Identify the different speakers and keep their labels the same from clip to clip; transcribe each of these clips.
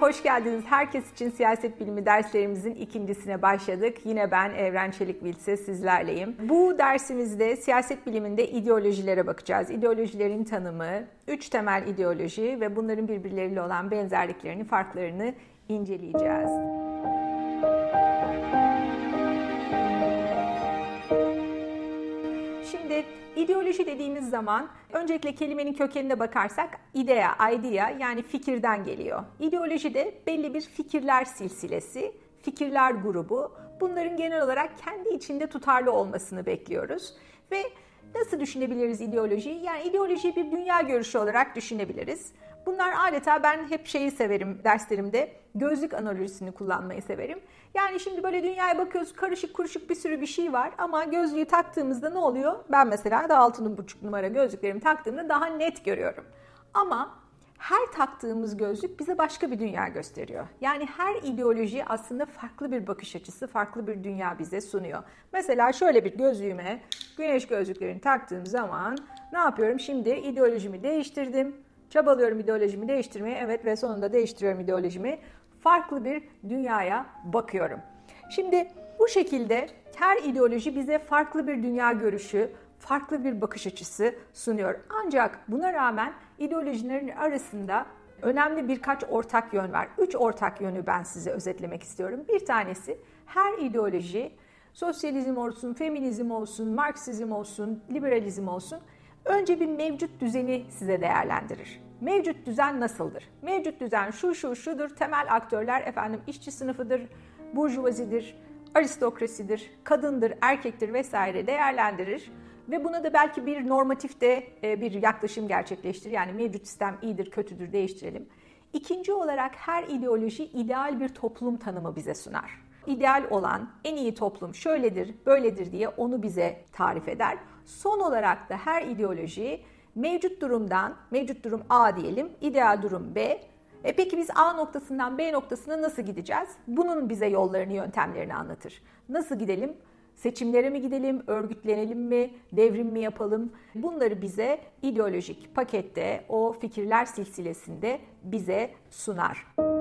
Speaker 1: Hoş geldiniz. Herkes için siyaset bilimi derslerimizin ikincisine başladık. Yine ben Evren Çelik Bilse sizlerleyim. Bu dersimizde siyaset biliminde ideolojilere bakacağız. İdeolojilerin tanımı, üç temel ideoloji ve bunların birbirleriyle olan benzerliklerini, farklarını inceleyeceğiz. Şimdi ideoloji dediğimiz zaman öncelikle kelimenin kökenine bakarsak idea, idea yani fikirden geliyor. İdeoloji de belli bir fikirler silsilesi, fikirler grubu. Bunların genel olarak kendi içinde tutarlı olmasını bekliyoruz. Ve nasıl düşünebiliriz ideolojiyi? Yani ideolojiyi bir dünya görüşü olarak düşünebiliriz. Bunlar adeta ben hep şeyi severim derslerimde, gözlük analojisini kullanmayı severim. Yani şimdi böyle dünyaya bakıyoruz karışık kuruşuk bir sürü bir şey var ama gözlüğü taktığımızda ne oluyor? Ben mesela da 6,5 numara gözlüklerimi taktığımda daha net görüyorum. Ama her taktığımız gözlük bize başka bir dünya gösteriyor. Yani her ideoloji aslında farklı bir bakış açısı, farklı bir dünya bize sunuyor. Mesela şöyle bir gözlüğüme güneş gözlüklerini taktığım zaman ne yapıyorum? Şimdi ideolojimi değiştirdim. Çabalıyorum ideolojimi değiştirmeye. Evet ve sonunda değiştiriyorum ideolojimi. Farklı bir dünyaya bakıyorum. Şimdi bu şekilde her ideoloji bize farklı bir dünya görüşü, farklı bir bakış açısı sunuyor. Ancak buna rağmen ideolojilerin arasında önemli birkaç ortak yön var. Üç ortak yönü ben size özetlemek istiyorum. Bir tanesi her ideoloji sosyalizm olsun, feminizm olsun, marksizm olsun, liberalizm olsun önce bir mevcut düzeni size değerlendirir. Mevcut düzen nasıldır? Mevcut düzen şu şu şudur. Temel aktörler efendim işçi sınıfıdır, burjuvazidir, aristokrasidir, kadındır, erkektir vesaire değerlendirir ve buna da belki bir normatif de e, bir yaklaşım gerçekleştirir. Yani mevcut sistem iyidir, kötüdür, değiştirelim. İkinci olarak her ideoloji ideal bir toplum tanımı bize sunar. İdeal olan en iyi toplum şöyledir, böyledir diye onu bize tarif eder. Son olarak da her ideoloji mevcut durumdan, mevcut durum A diyelim, ideal durum B. E peki biz A noktasından B noktasına nasıl gideceğiz? Bunun bize yollarını, yöntemlerini anlatır. Nasıl gidelim? Seçimlere mi gidelim, örgütlenelim mi, devrim mi yapalım? Bunları bize ideolojik pakette, o fikirler silsilesinde bize sunar. Bir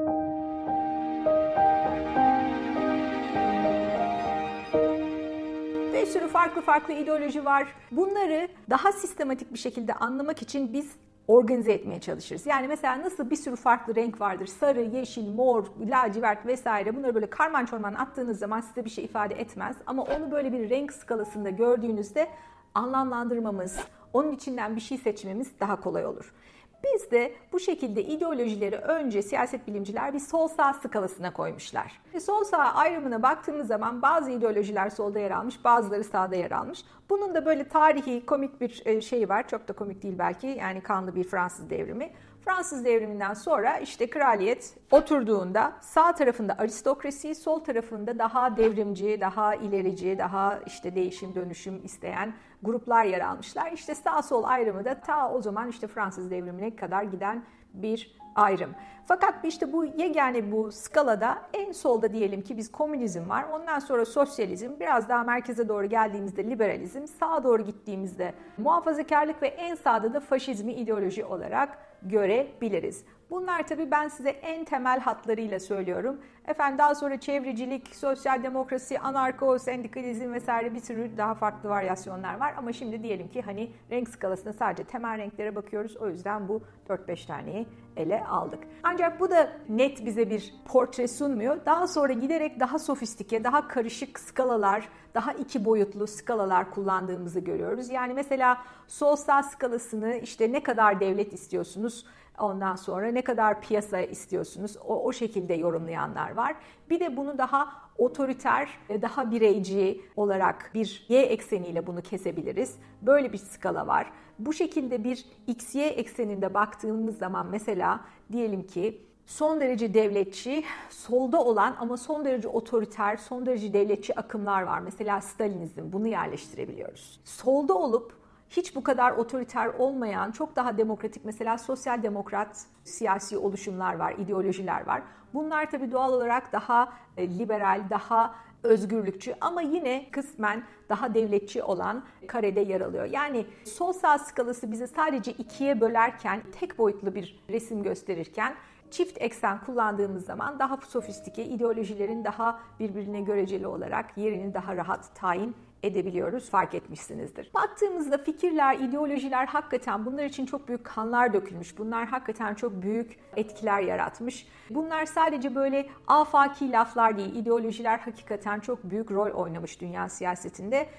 Speaker 1: sürü farklı farklı ideoloji var. Bunları daha sistematik bir şekilde anlamak için biz organize etmeye çalışırız. Yani mesela nasıl bir sürü farklı renk vardır. Sarı, yeşil, mor, lacivert vesaire. Bunları böyle karman çorman attığınız zaman size bir şey ifade etmez. Ama onu böyle bir renk skalasında gördüğünüzde anlamlandırmamız, onun içinden bir şey seçmemiz daha kolay olur. Biz de bu şekilde ideolojileri önce siyaset bilimciler bir sol sağ skalasına koymuşlar. Sol sağ ayrımına baktığımız zaman bazı ideolojiler solda yer almış, bazıları sağda yer almış. Bunun da böyle tarihi komik bir şey var. Çok da komik değil belki. Yani kanlı bir Fransız devrimi. Fransız devriminden sonra işte kraliyet oturduğunda sağ tarafında aristokrasi, sol tarafında daha devrimci, daha ilerici, daha işte değişim dönüşüm isteyen gruplar yer almışlar. İşte sağ sol ayrımı da ta o zaman işte Fransız devrimine kadar giden bir ayrım. Fakat işte bu yegane bu skalada en solda diyelim ki biz komünizm var. Ondan sonra sosyalizm, biraz daha merkeze doğru geldiğimizde liberalizm, sağa doğru gittiğimizde muhafazakarlık ve en sağda da faşizmi ideoloji olarak görebiliriz. Bunlar tabii ben size en temel hatlarıyla söylüyorum. Efendim daha sonra çevrecilik, sosyal demokrasi, anarko, sendikalizm vesaire bir sürü daha farklı varyasyonlar var. Ama şimdi diyelim ki hani renk skalasında sadece temel renklere bakıyoruz. O yüzden bu 4-5 taneyi ele aldık. Ancak bu da net bize bir portre sunmuyor. Daha sonra giderek daha sofistike, daha karışık skalalar, daha iki boyutlu skalalar kullandığımızı görüyoruz. Yani mesela sol sağ skalasını işte ne kadar devlet istiyorsunuz, Ondan sonra ne kadar piyasa istiyorsunuz o, o şekilde yorumlayanlar var. Bir de bunu daha otoriter, daha bireyci olarak bir y ekseniyle bunu kesebiliriz. Böyle bir skala var. Bu şekilde bir x-y ekseninde baktığımız zaman mesela diyelim ki son derece devletçi, solda olan ama son derece otoriter, son derece devletçi akımlar var. Mesela Stalinizm bunu yerleştirebiliyoruz. Solda olup hiç bu kadar otoriter olmayan, çok daha demokratik mesela sosyal demokrat siyasi oluşumlar var, ideolojiler var. Bunlar tabii doğal olarak daha e, liberal, daha özgürlükçü ama yine kısmen daha devletçi olan karede yer alıyor. Yani sol sağ skalası bizi sadece ikiye bölerken tek boyutlu bir resim gösterirken çift eksen kullandığımız zaman daha sofistike ideolojilerin daha birbirine göreceli olarak yerini daha rahat tayin edebiliyoruz fark etmişsinizdir. Baktığımızda fikirler, ideolojiler hakikaten bunlar için çok büyük kanlar dökülmüş. Bunlar hakikaten çok büyük etkiler yaratmış. Bunlar sadece böyle afaki laflar değil. İdeolojiler hakikaten çok büyük rol oynamış dünya siyasetinde.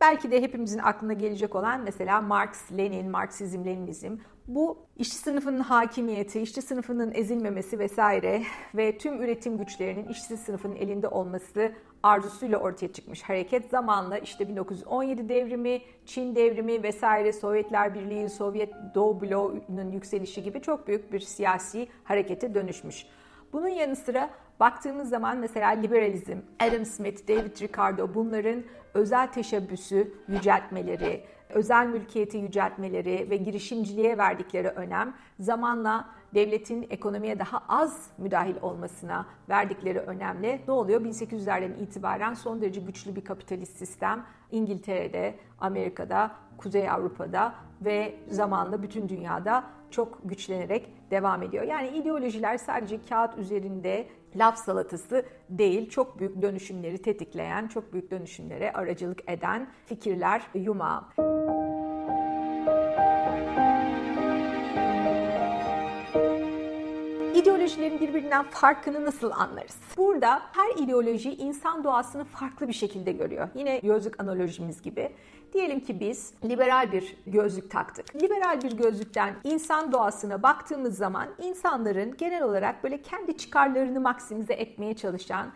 Speaker 1: Belki de hepimizin aklına gelecek olan mesela Marx, Lenin, Marksizm, Leninizm. Bu işçi sınıfının hakimiyeti, işçi sınıfının ezilmemesi vesaire ve tüm üretim güçlerinin işçi sınıfının elinde olması arzusuyla ortaya çıkmış hareket zamanla işte 1917 devrimi, Çin devrimi vesaire Sovyetler Birliği, Sovyet Doğu bloğunun yükselişi gibi çok büyük bir siyasi harekete dönüşmüş. Bunun yanı sıra baktığımız zaman mesela liberalizm, Adam Smith, David Ricardo bunların özel teşebbüsü yüceltmeleri, özel mülkiyeti yüceltmeleri ve girişimciliğe verdikleri önem zamanla devletin ekonomiye daha az müdahil olmasına verdikleri önemli. Ne oluyor? 1800'lerden itibaren son derece güçlü bir kapitalist sistem İngiltere'de, Amerika'da, Kuzey Avrupa'da ve zamanla bütün dünyada çok güçlenerek devam ediyor. Yani ideolojiler sadece kağıt üzerinde laf salatası değil, çok büyük dönüşümleri tetikleyen, çok büyük dönüşümlere aracılık eden fikirler yumağı. İdeolojilerin birbirinden farkını nasıl anlarız? Burada her ideoloji insan doğasını farklı bir şekilde görüyor. Yine gözlük analojimiz gibi. Diyelim ki biz liberal bir gözlük taktık. Liberal bir gözlükten insan doğasına baktığımız zaman insanların genel olarak böyle kendi çıkarlarını maksimize etmeye çalışan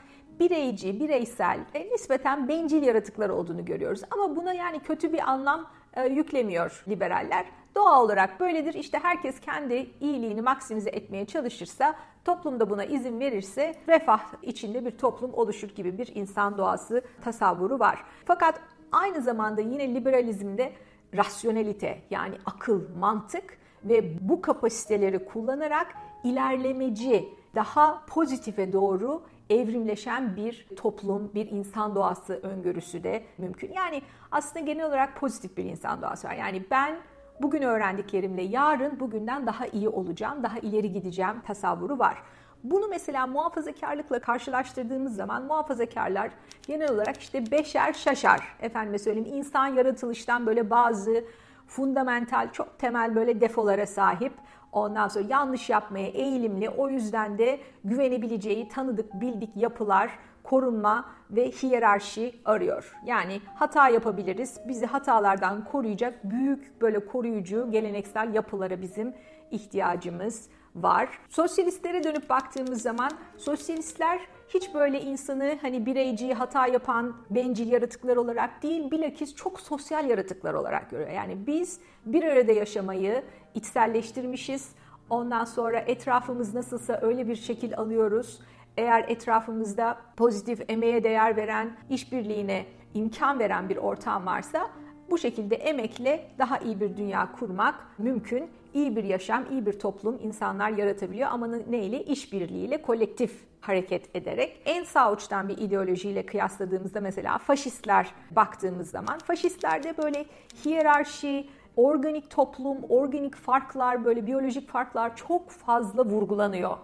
Speaker 1: bireyci, bireysel, e, nispeten bencil yaratıklar olduğunu görüyoruz. Ama buna yani kötü bir anlam e, yüklemiyor liberaller. Doğa olarak böyledir. İşte herkes kendi iyiliğini maksimize etmeye çalışırsa, toplumda buna izin verirse refah içinde bir toplum oluşur gibi bir insan doğası tasavvuru var. Fakat aynı zamanda yine liberalizmde rasyonelite yani akıl, mantık ve bu kapasiteleri kullanarak ilerlemeci, daha pozitife doğru evrimleşen bir toplum, bir insan doğası öngörüsü de mümkün. Yani aslında genel olarak pozitif bir insan doğası var. Yani ben bugün öğrendiklerimle yarın bugünden daha iyi olacağım, daha ileri gideceğim tasavvuru var. Bunu mesela muhafazakarlıkla karşılaştırdığımız zaman muhafazakarlar genel olarak işte beşer şaşar. Efendime söyleyeyim insan yaratılıştan böyle bazı fundamental, çok temel böyle defolara sahip. Ondan sonra yanlış yapmaya eğilimli. O yüzden de güvenebileceği tanıdık, bildik yapılar, korunma ve hiyerarşi arıyor. Yani hata yapabiliriz. Bizi hatalardan koruyacak büyük böyle koruyucu geleneksel yapılara bizim ihtiyacımız var. Sosyalistlere dönüp baktığımız zaman sosyalistler hiç böyle insanı hani bireyci, hata yapan, bencil yaratıklar olarak değil, bilakis çok sosyal yaratıklar olarak görüyor. Yani biz bir arada yaşamayı içselleştirmişiz. Ondan sonra etrafımız nasılsa öyle bir şekil alıyoruz. Eğer etrafımızda pozitif, emeğe değer veren, işbirliğine imkan veren bir ortam varsa bu şekilde emekle daha iyi bir dünya kurmak mümkün. İyi bir yaşam, iyi bir toplum insanlar yaratabiliyor ama neyle? İşbirliğiyle, kolektif hareket ederek. En sağ uçtan bir ideolojiyle kıyasladığımızda mesela faşistler baktığımız zaman faşistlerde böyle hiyerarşi, organik toplum, organik farklar, böyle biyolojik farklar çok fazla vurgulanıyor.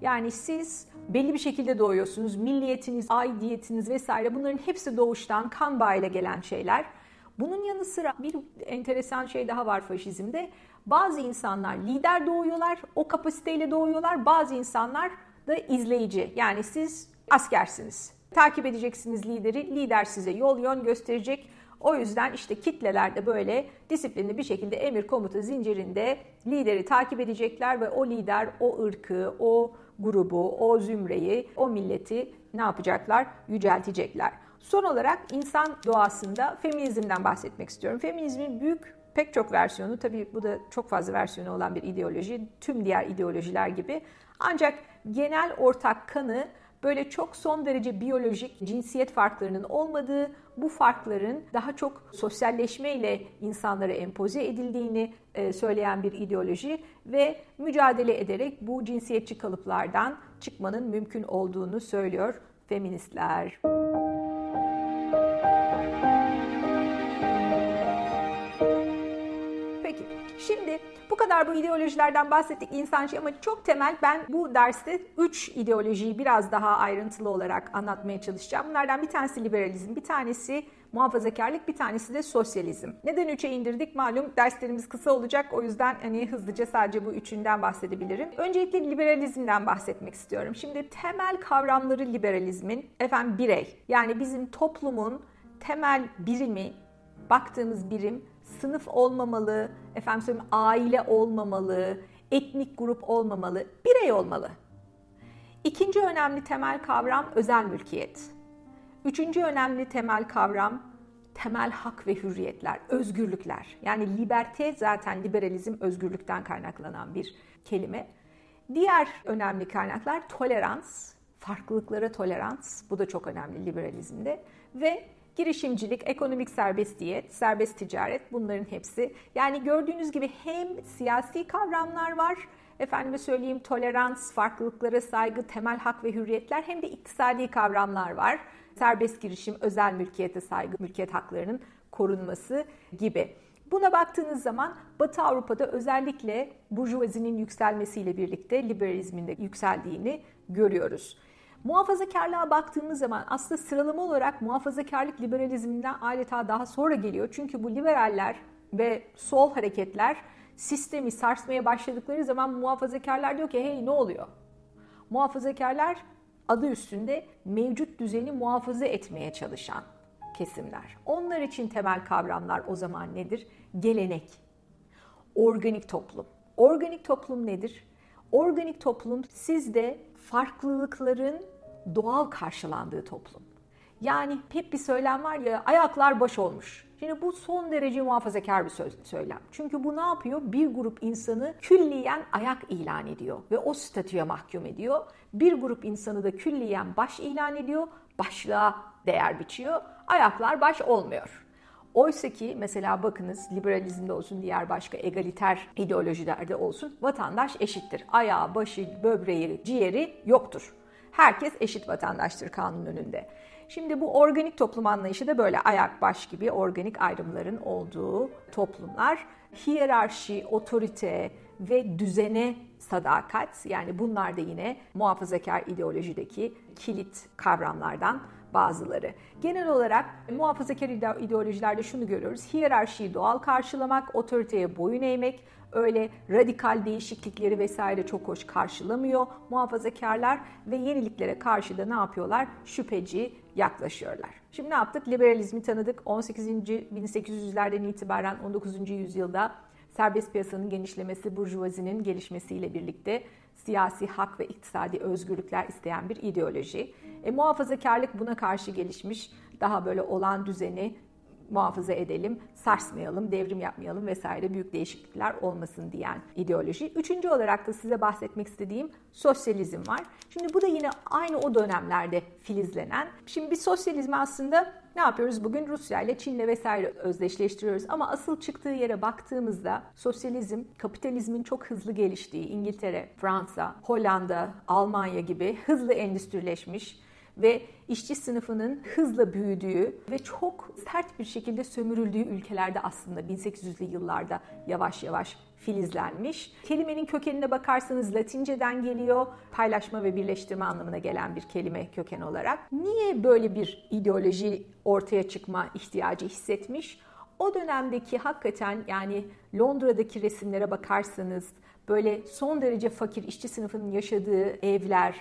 Speaker 1: Yani siz belli bir şekilde doğuyorsunuz. Milliyetiniz, aidiyetiniz vesaire bunların hepsi doğuştan kan bağıyla gelen şeyler. Bunun yanı sıra bir enteresan şey daha var faşizmde. Bazı insanlar lider doğuyorlar, o kapasiteyle doğuyorlar. Bazı insanlar da izleyici. Yani siz askersiniz. Takip edeceksiniz lideri. Lider size yol yön gösterecek. O yüzden işte kitlelerde böyle disiplinli bir şekilde emir komuta zincirinde lideri takip edecekler ve o lider o ırkı, o grubu, o zümreyi, o milleti ne yapacaklar? Yüceltecekler. Son olarak insan doğasında feminizmden bahsetmek istiyorum. Feminizmin büyük pek çok versiyonu, tabii bu da çok fazla versiyonu olan bir ideoloji, tüm diğer ideolojiler gibi. Ancak genel ortak kanı böyle çok son derece biyolojik cinsiyet farklarının olmadığı, bu farkların daha çok sosyalleşmeyle insanlara empoze edildiğini e, söyleyen bir ideoloji ve mücadele ederek bu cinsiyetçi kalıplardan çıkmanın mümkün olduğunu söylüyor feministler. Peki, şimdi bu kadar bu ideolojilerden bahsettik insancı ama çok temel ben bu derste 3 ideolojiyi biraz daha ayrıntılı olarak anlatmaya çalışacağım. Bunlardan bir tanesi liberalizm, bir tanesi muhafazakarlık, bir tanesi de sosyalizm. Neden 3'e indirdik? Malum derslerimiz kısa olacak. O yüzden hani hızlıca sadece bu üçünden bahsedebilirim. Öncelikle liberalizmden bahsetmek istiyorum. Şimdi temel kavramları liberalizmin efendim birey. Yani bizim toplumun temel birimi, baktığımız birim sınıf olmamalı, efendim söyleyeyim aile olmamalı, etnik grup olmamalı, birey olmalı. İkinci önemli temel kavram özel mülkiyet. Üçüncü önemli temel kavram temel hak ve hürriyetler, özgürlükler. Yani liberte zaten liberalizm özgürlükten kaynaklanan bir kelime. Diğer önemli kaynaklar tolerans, farklılıklara tolerans. Bu da çok önemli liberalizmde ve girişimcilik, ekonomik serbestiyet, serbest ticaret bunların hepsi. Yani gördüğünüz gibi hem siyasi kavramlar var, efendime söyleyeyim tolerans, farklılıklara saygı, temel hak ve hürriyetler hem de iktisadi kavramlar var. Serbest girişim, özel mülkiyete saygı, mülkiyet haklarının korunması gibi. Buna baktığınız zaman Batı Avrupa'da özellikle burjuvazinin yükselmesiyle birlikte liberalizmin de yükseldiğini görüyoruz. Muhafazakarlığa baktığımız zaman aslında sıralama olarak muhafazakarlık liberalizminden adeta daha sonra geliyor. Çünkü bu liberaller ve sol hareketler sistemi sarsmaya başladıkları zaman muhafazakarlar diyor ki hey ne oluyor? Muhafazakarlar adı üstünde mevcut düzeni muhafaza etmeye çalışan kesimler. Onlar için temel kavramlar o zaman nedir? Gelenek, organik toplum. Organik toplum nedir? Organik toplum sizde farklılıkların doğal karşılandığı toplum. Yani hep bir söylem var ya ayaklar baş olmuş. Şimdi bu son derece muhafazakar bir söz, söylem. Çünkü bu ne yapıyor? Bir grup insanı külliyen ayak ilan ediyor ve o statüye mahkum ediyor. Bir grup insanı da külliyen baş ilan ediyor, başlığa değer biçiyor. Ayaklar baş olmuyor. Oysa ki mesela bakınız liberalizmde olsun diğer başka egaliter ideolojilerde olsun vatandaş eşittir. Ayağı, başı, böbreği, ciğeri yoktur. Herkes eşit vatandaştır kanun önünde. Şimdi bu organik toplum anlayışı da böyle ayak baş gibi organik ayrımların olduğu toplumlar. Hiyerarşi, otorite ve düzene sadakat yani bunlar da yine muhafazakar ideolojideki kilit kavramlardan bazıları. Genel olarak muhafazakar ideolojilerde şunu görüyoruz. Hiyerarşiyi doğal karşılamak, otoriteye boyun eğmek, öyle radikal değişiklikleri vesaire çok hoş karşılamıyor muhafazakarlar ve yeniliklere karşı da ne yapıyorlar? Şüpheci yaklaşıyorlar. Şimdi ne yaptık? Liberalizmi tanıdık. 18. 1800'lerden itibaren 19. yüzyılda serbest piyasanın genişlemesi, burjuvazinin gelişmesiyle birlikte siyasi hak ve iktisadi özgürlükler isteyen bir ideoloji. E, muhafazakarlık buna karşı gelişmiş, daha böyle olan düzeni muhafaza edelim, sarsmayalım, devrim yapmayalım vesaire büyük değişiklikler olmasın diyen ideoloji. Üçüncü olarak da size bahsetmek istediğim sosyalizm var. Şimdi bu da yine aynı o dönemlerde filizlenen. Şimdi bir sosyalizm aslında ne yapıyoruz bugün Rusya ile Çin'le vesaire özdeşleştiriyoruz ama asıl çıktığı yere baktığımızda sosyalizm kapitalizmin çok hızlı geliştiği İngiltere, Fransa, Hollanda, Almanya gibi hızlı endüstrileşmiş ve işçi sınıfının hızla büyüdüğü ve çok sert bir şekilde sömürüldüğü ülkelerde aslında 1800'lü yıllarda yavaş yavaş filizlenmiş. Kelimenin kökenine bakarsanız Latinceden geliyor. Paylaşma ve birleştirme anlamına gelen bir kelime köken olarak. Niye böyle bir ideoloji ortaya çıkma ihtiyacı hissetmiş? O dönemdeki hakikaten yani Londra'daki resimlere bakarsanız böyle son derece fakir işçi sınıfının yaşadığı evler,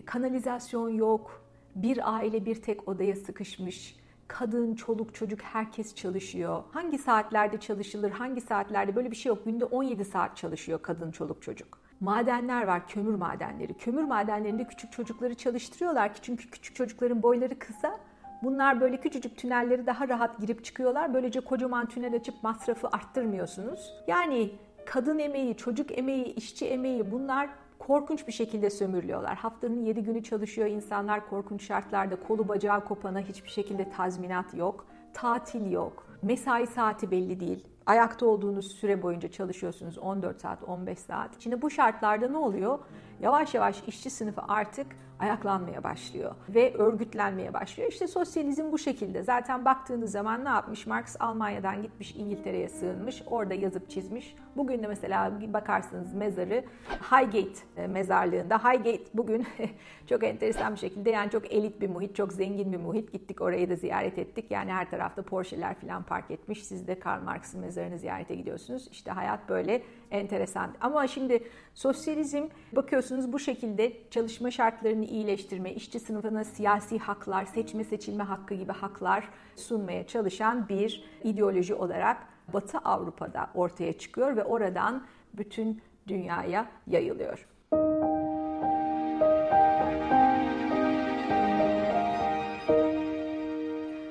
Speaker 1: kanalizasyon yok, bir aile bir tek odaya sıkışmış, kadın, çoluk, çocuk herkes çalışıyor. Hangi saatlerde çalışılır, hangi saatlerde böyle bir şey yok. Günde 17 saat çalışıyor kadın, çoluk, çocuk. Madenler var, kömür madenleri. Kömür madenlerinde küçük çocukları çalıştırıyorlar ki çünkü küçük çocukların boyları kısa. Bunlar böyle küçücük tünelleri daha rahat girip çıkıyorlar. Böylece kocaman tünel açıp masrafı arttırmıyorsunuz. Yani kadın emeği, çocuk emeği, işçi emeği bunlar korkunç bir şekilde sömürülüyorlar. Haftanın 7 günü çalışıyor insanlar korkunç şartlarda. Kolu bacağı kopana hiçbir şekilde tazminat yok. Tatil yok. Mesai saati belli değil. Ayakta olduğunuz süre boyunca çalışıyorsunuz 14 saat, 15 saat. Şimdi bu şartlarda ne oluyor? Yavaş yavaş işçi sınıfı artık ayaklanmaya başlıyor ve örgütlenmeye başlıyor. İşte sosyalizm bu şekilde. Zaten baktığınız zaman ne yapmış? Marx Almanya'dan gitmiş İngiltere'ye sığınmış. Orada yazıp çizmiş. Bugün de mesela bakarsınız mezarı Highgate e, mezarlığında. Highgate bugün çok enteresan bir şekilde yani çok elit bir muhit, çok zengin bir muhit. Gittik orayı da ziyaret ettik. Yani her tarafta Porsche'ler falan park etmiş. Siz de Karl Marx'ın mezarını ziyarete gidiyorsunuz. İşte hayat böyle enteresan. Ama şimdi sosyalizm bakıyorsunuz bu şekilde çalışma şartlarını iyileştirme, işçi sınıfına siyasi haklar, seçme seçilme hakkı gibi haklar sunmaya çalışan bir ideoloji olarak Batı Avrupa'da ortaya çıkıyor ve oradan bütün dünyaya yayılıyor.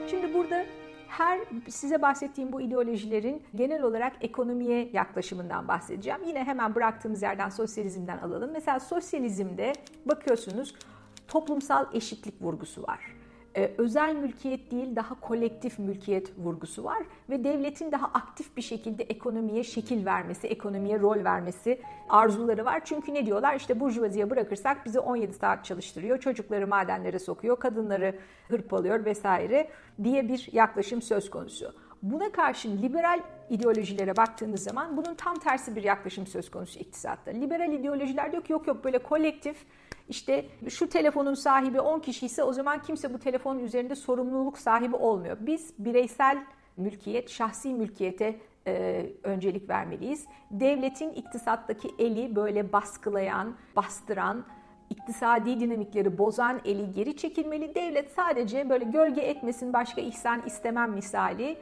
Speaker 1: Şimdi burada her size bahsettiğim bu ideolojilerin genel olarak ekonomiye yaklaşımından bahsedeceğim. Yine hemen bıraktığımız yerden sosyalizmden alalım. Mesela sosyalizmde bakıyorsunuz toplumsal eşitlik vurgusu var e, özel mülkiyet değil daha kolektif mülkiyet vurgusu var ve devletin daha aktif bir şekilde ekonomiye şekil vermesi, ekonomiye rol vermesi arzuları var. Çünkü ne diyorlar? İşte burjuvaziye bırakırsak bizi 17 saat çalıştırıyor, çocukları madenlere sokuyor, kadınları hırpalıyor vesaire diye bir yaklaşım söz konusu. Buna karşın liberal ideolojilere baktığınız zaman bunun tam tersi bir yaklaşım söz konusu iktisatta. Liberal ideolojiler diyor ki yok yok böyle kolektif işte şu telefonun sahibi 10 kişi ise o zaman kimse bu telefonun üzerinde sorumluluk sahibi olmuyor. Biz bireysel mülkiyet, şahsi mülkiyete e, öncelik vermeliyiz. Devletin iktisattaki eli böyle baskılayan, bastıran, iktisadi dinamikleri bozan eli geri çekilmeli. Devlet sadece böyle gölge etmesin başka ihsan istemem misali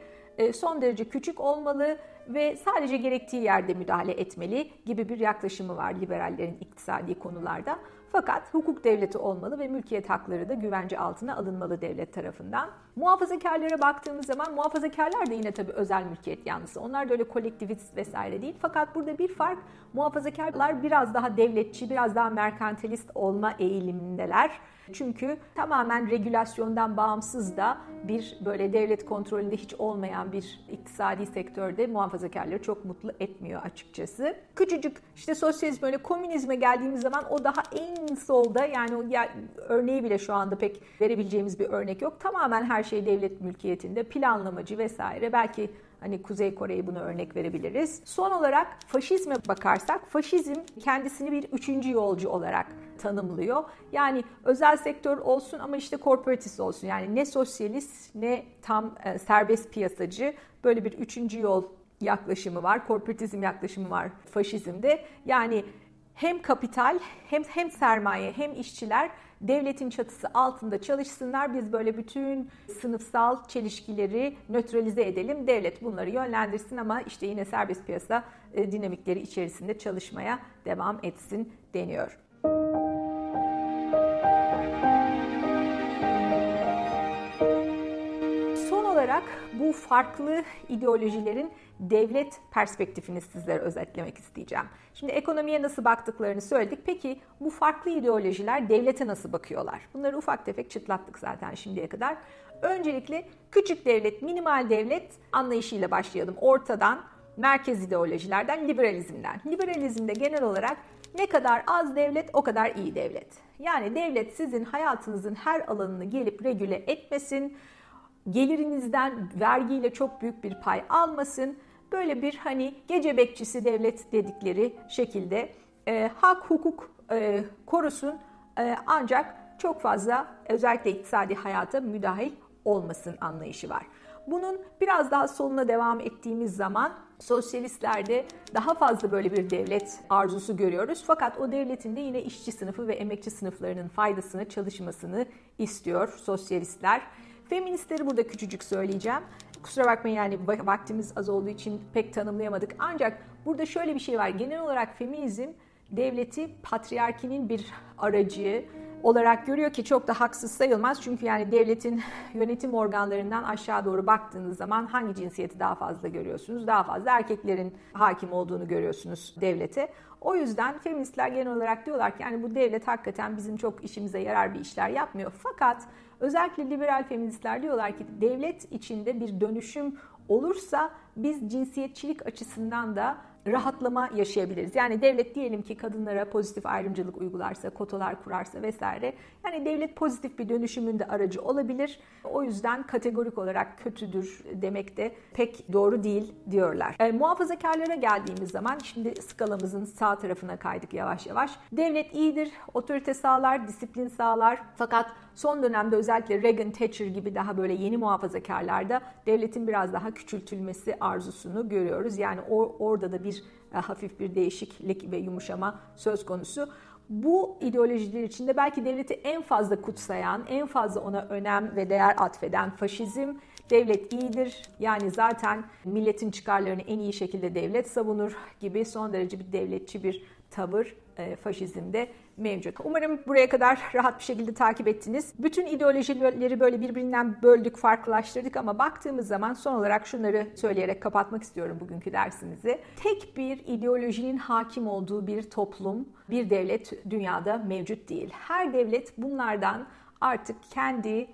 Speaker 1: son derece küçük olmalı ve sadece gerektiği yerde müdahale etmeli gibi bir yaklaşımı var liberallerin iktisadi konularda. Fakat hukuk devleti olmalı ve mülkiyet hakları da güvence altına alınmalı devlet tarafından. Muhafazakarlara baktığımız zaman muhafazakarlar da yine tabii özel mülkiyet yanlısı. Onlar da öyle kolektivist vesaire değil. Fakat burada bir fark muhafazakarlar biraz daha devletçi, biraz daha merkantilist olma eğilimindeler. Çünkü tamamen regülasyondan bağımsız da bir böyle devlet kontrolünde hiç olmayan bir iktisadi sektörde muhafazakarları çok mutlu etmiyor açıkçası. Küçücük işte sosyalizm böyle komünizme geldiğimiz zaman o daha en solda yani o ya, örneği bile şu anda pek verebileceğimiz bir örnek yok. Tamamen her şey devlet mülkiyetinde planlamacı vesaire belki Hani Kuzey Kore'yi bunu örnek verebiliriz. Son olarak faşizme bakarsak faşizm kendisini bir üçüncü yolcu olarak tanımlıyor. Yani özel sektör olsun ama işte korporatist olsun. Yani ne sosyalist ne tam e, serbest piyasacı böyle bir üçüncü yol yaklaşımı var. Korporatizm yaklaşımı var faşizmde. Yani hem kapital hem hem sermaye hem işçiler devletin çatısı altında çalışsınlar. Biz böyle bütün sınıfsal çelişkileri nötralize edelim. Devlet bunları yönlendirsin ama işte yine serbest piyasa e, dinamikleri içerisinde çalışmaya devam etsin deniyor. Son olarak bu farklı ideolojilerin devlet perspektifini sizlere özetlemek isteyeceğim. Şimdi ekonomiye nasıl baktıklarını söyledik. Peki bu farklı ideolojiler devlete nasıl bakıyorlar? Bunları ufak tefek çıtlattık zaten şimdiye kadar. Öncelikle küçük devlet, minimal devlet anlayışıyla başlayalım. Ortadan merkez ideolojilerden, liberalizmden. Liberalizmde genel olarak ne kadar az devlet o kadar iyi devlet. Yani devlet sizin hayatınızın her alanını gelip regüle etmesin, gelirinizden vergiyle çok büyük bir pay almasın, böyle bir hani gece bekçisi devlet dedikleri şekilde e, hak hukuk e, korusun e, ancak çok fazla özellikle iktisadi hayata müdahil olmasın anlayışı var. Bunun biraz daha soluna devam ettiğimiz zaman sosyalistlerde daha fazla böyle bir devlet arzusu görüyoruz. Fakat o devletin de yine işçi sınıfı ve emekçi sınıflarının faydasını, çalışmasını istiyor sosyalistler. Feministleri burada küçücük söyleyeceğim. Kusura bakmayın yani vaktimiz az olduğu için pek tanımlayamadık. Ancak burada şöyle bir şey var. Genel olarak feminizm devleti patriarkinin bir aracı olarak görüyor ki çok da haksız sayılmaz. Çünkü yani devletin yönetim organlarından aşağı doğru baktığınız zaman hangi cinsiyeti daha fazla görüyorsunuz? Daha fazla erkeklerin hakim olduğunu görüyorsunuz devlete. O yüzden feministler genel olarak diyorlar ki yani bu devlet hakikaten bizim çok işimize yarar bir işler yapmıyor. Fakat özellikle liberal feministler diyorlar ki devlet içinde bir dönüşüm olursa biz cinsiyetçilik açısından da rahatlama yaşayabiliriz. Yani devlet diyelim ki kadınlara pozitif ayrımcılık uygularsa, kotalar kurarsa vesaire. Yani devlet pozitif bir dönüşümün de aracı olabilir. O yüzden kategorik olarak kötüdür demek de pek doğru değil diyorlar. E, muhafazakarlara geldiğimiz zaman şimdi skalamızın sağ tarafına kaydık yavaş yavaş. Devlet iyidir, otorite sağlar, disiplin sağlar. Fakat son dönemde özellikle Reagan, Thatcher gibi daha böyle yeni muhafazakarlarda devletin biraz daha küçültülmesi arzusunu görüyoruz. Yani or, orada da bir e, hafif bir değişiklik ve yumuşama söz konusu. Bu ideolojiler içinde belki devleti en fazla kutsayan, en fazla ona önem ve değer atfeden faşizm, devlet iyidir. Yani zaten milletin çıkarlarını en iyi şekilde devlet savunur gibi son derece bir devletçi bir tavır e, faşizmde mevcut. Umarım buraya kadar rahat bir şekilde takip ettiniz. Bütün ideolojileri böyle birbirinden böldük, farklılaştırdık ama baktığımız zaman son olarak şunları söyleyerek kapatmak istiyorum bugünkü dersimizi. Tek bir ideolojinin hakim olduğu bir toplum, bir devlet dünyada mevcut değil. Her devlet bunlardan artık kendi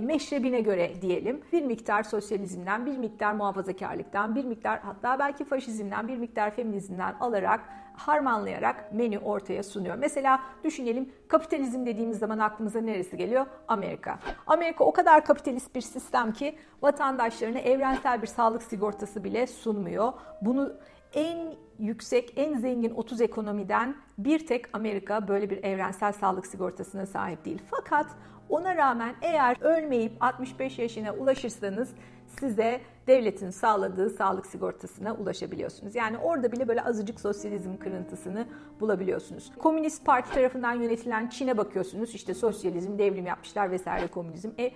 Speaker 1: meşrebine göre diyelim bir miktar sosyalizmden, bir miktar muhafazakarlıktan, bir miktar hatta belki faşizmden, bir miktar feminizmden alarak harmanlayarak menü ortaya sunuyor. Mesela düşünelim kapitalizm dediğimiz zaman aklımıza neresi geliyor? Amerika. Amerika o kadar kapitalist bir sistem ki vatandaşlarına evrensel bir sağlık sigortası bile sunmuyor. Bunu en yüksek, en zengin 30 ekonomiden bir tek Amerika böyle bir evrensel sağlık sigortasına sahip değil. Fakat ona rağmen eğer ölmeyip 65 yaşına ulaşırsanız size devletin sağladığı sağlık sigortasına ulaşabiliyorsunuz. Yani orada bile böyle azıcık sosyalizm kırıntısını bulabiliyorsunuz. Komünist Parti tarafından yönetilen Çin'e bakıyorsunuz. İşte sosyalizm, devrim yapmışlar vesaire komünizm. E,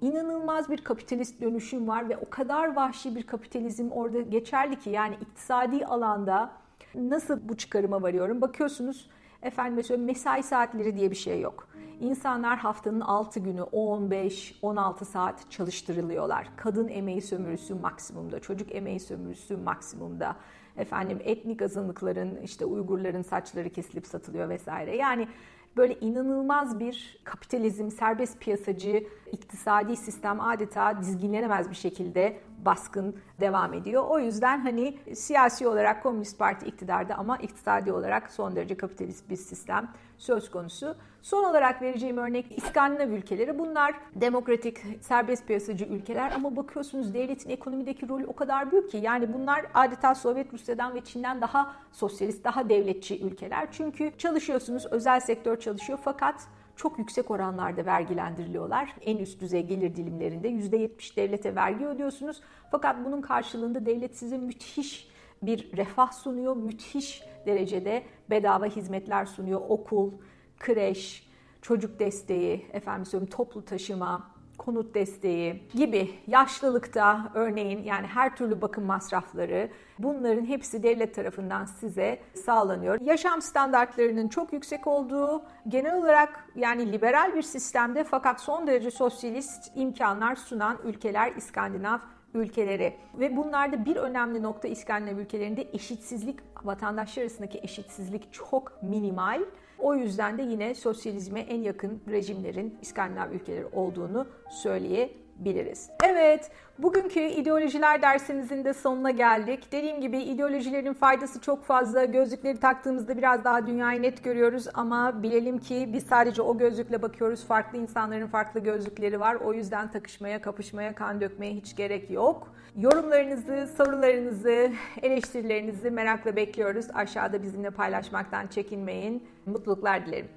Speaker 1: inanılmaz bir kapitalist dönüşüm var ve o kadar vahşi bir kapitalizm orada geçerli ki yani iktisadi alanda nasıl bu çıkarıma varıyorum? Bakıyorsunuz efendim mesela mesai saatleri diye bir şey yok. İnsanlar haftanın 6 günü 15-16 saat çalıştırılıyorlar. Kadın emeği sömürüsü maksimumda, çocuk emeği sömürüsü maksimumda. Efendim etnik azınlıkların işte Uygurların saçları kesilip satılıyor vesaire. Yani böyle inanılmaz bir kapitalizm, serbest piyasacı, iktisadi sistem adeta dizginlenemez bir şekilde baskın devam ediyor. O yüzden hani siyasi olarak Komünist Parti iktidarda ama iktisadi olarak son derece kapitalist bir sistem söz konusu. Son olarak vereceğim örnek İskandinav ülkeleri. Bunlar demokratik, serbest piyasacı ülkeler ama bakıyorsunuz devletin ekonomideki rolü o kadar büyük ki yani bunlar adeta Sovyet Rusya'dan ve Çin'den daha sosyalist, daha devletçi ülkeler. Çünkü çalışıyorsunuz, özel sektör çalışıyor fakat çok yüksek oranlarda vergilendiriliyorlar. En üst düzey gelir dilimlerinde %70 devlete vergi ödüyorsunuz. Fakat bunun karşılığında devlet size müthiş bir refah sunuyor. Müthiş derecede bedava hizmetler sunuyor. Okul, kreş, çocuk desteği, efendim söyleyeyim toplu taşıma, konut desteği gibi yaşlılıkta örneğin yani her türlü bakım masrafları bunların hepsi devlet tarafından size sağlanıyor. Yaşam standartlarının çok yüksek olduğu genel olarak yani liberal bir sistemde fakat son derece sosyalist imkanlar sunan ülkeler İskandinav ülkeleri ve bunlarda bir önemli nokta İskandinav ülkelerinde eşitsizlik vatandaşlar arasındaki eşitsizlik çok minimal. O yüzden de yine sosyalizme en yakın rejimlerin İskandinav ülkeleri olduğunu söyleyebiliriz. Evet, bugünkü ideolojiler dersimizin de sonuna geldik. Dediğim gibi ideolojilerin faydası çok fazla. Gözlükleri taktığımızda biraz daha dünyayı net görüyoruz ama bilelim ki biz sadece o gözlükle bakıyoruz. Farklı insanların farklı gözlükleri var. O yüzden takışmaya, kapışmaya, kan dökmeye hiç gerek yok. Yorumlarınızı, sorularınızı, eleştirilerinizi merakla bekliyoruz. Aşağıda bizimle paylaşmaktan çekinmeyin. Mutluluklar dilerim.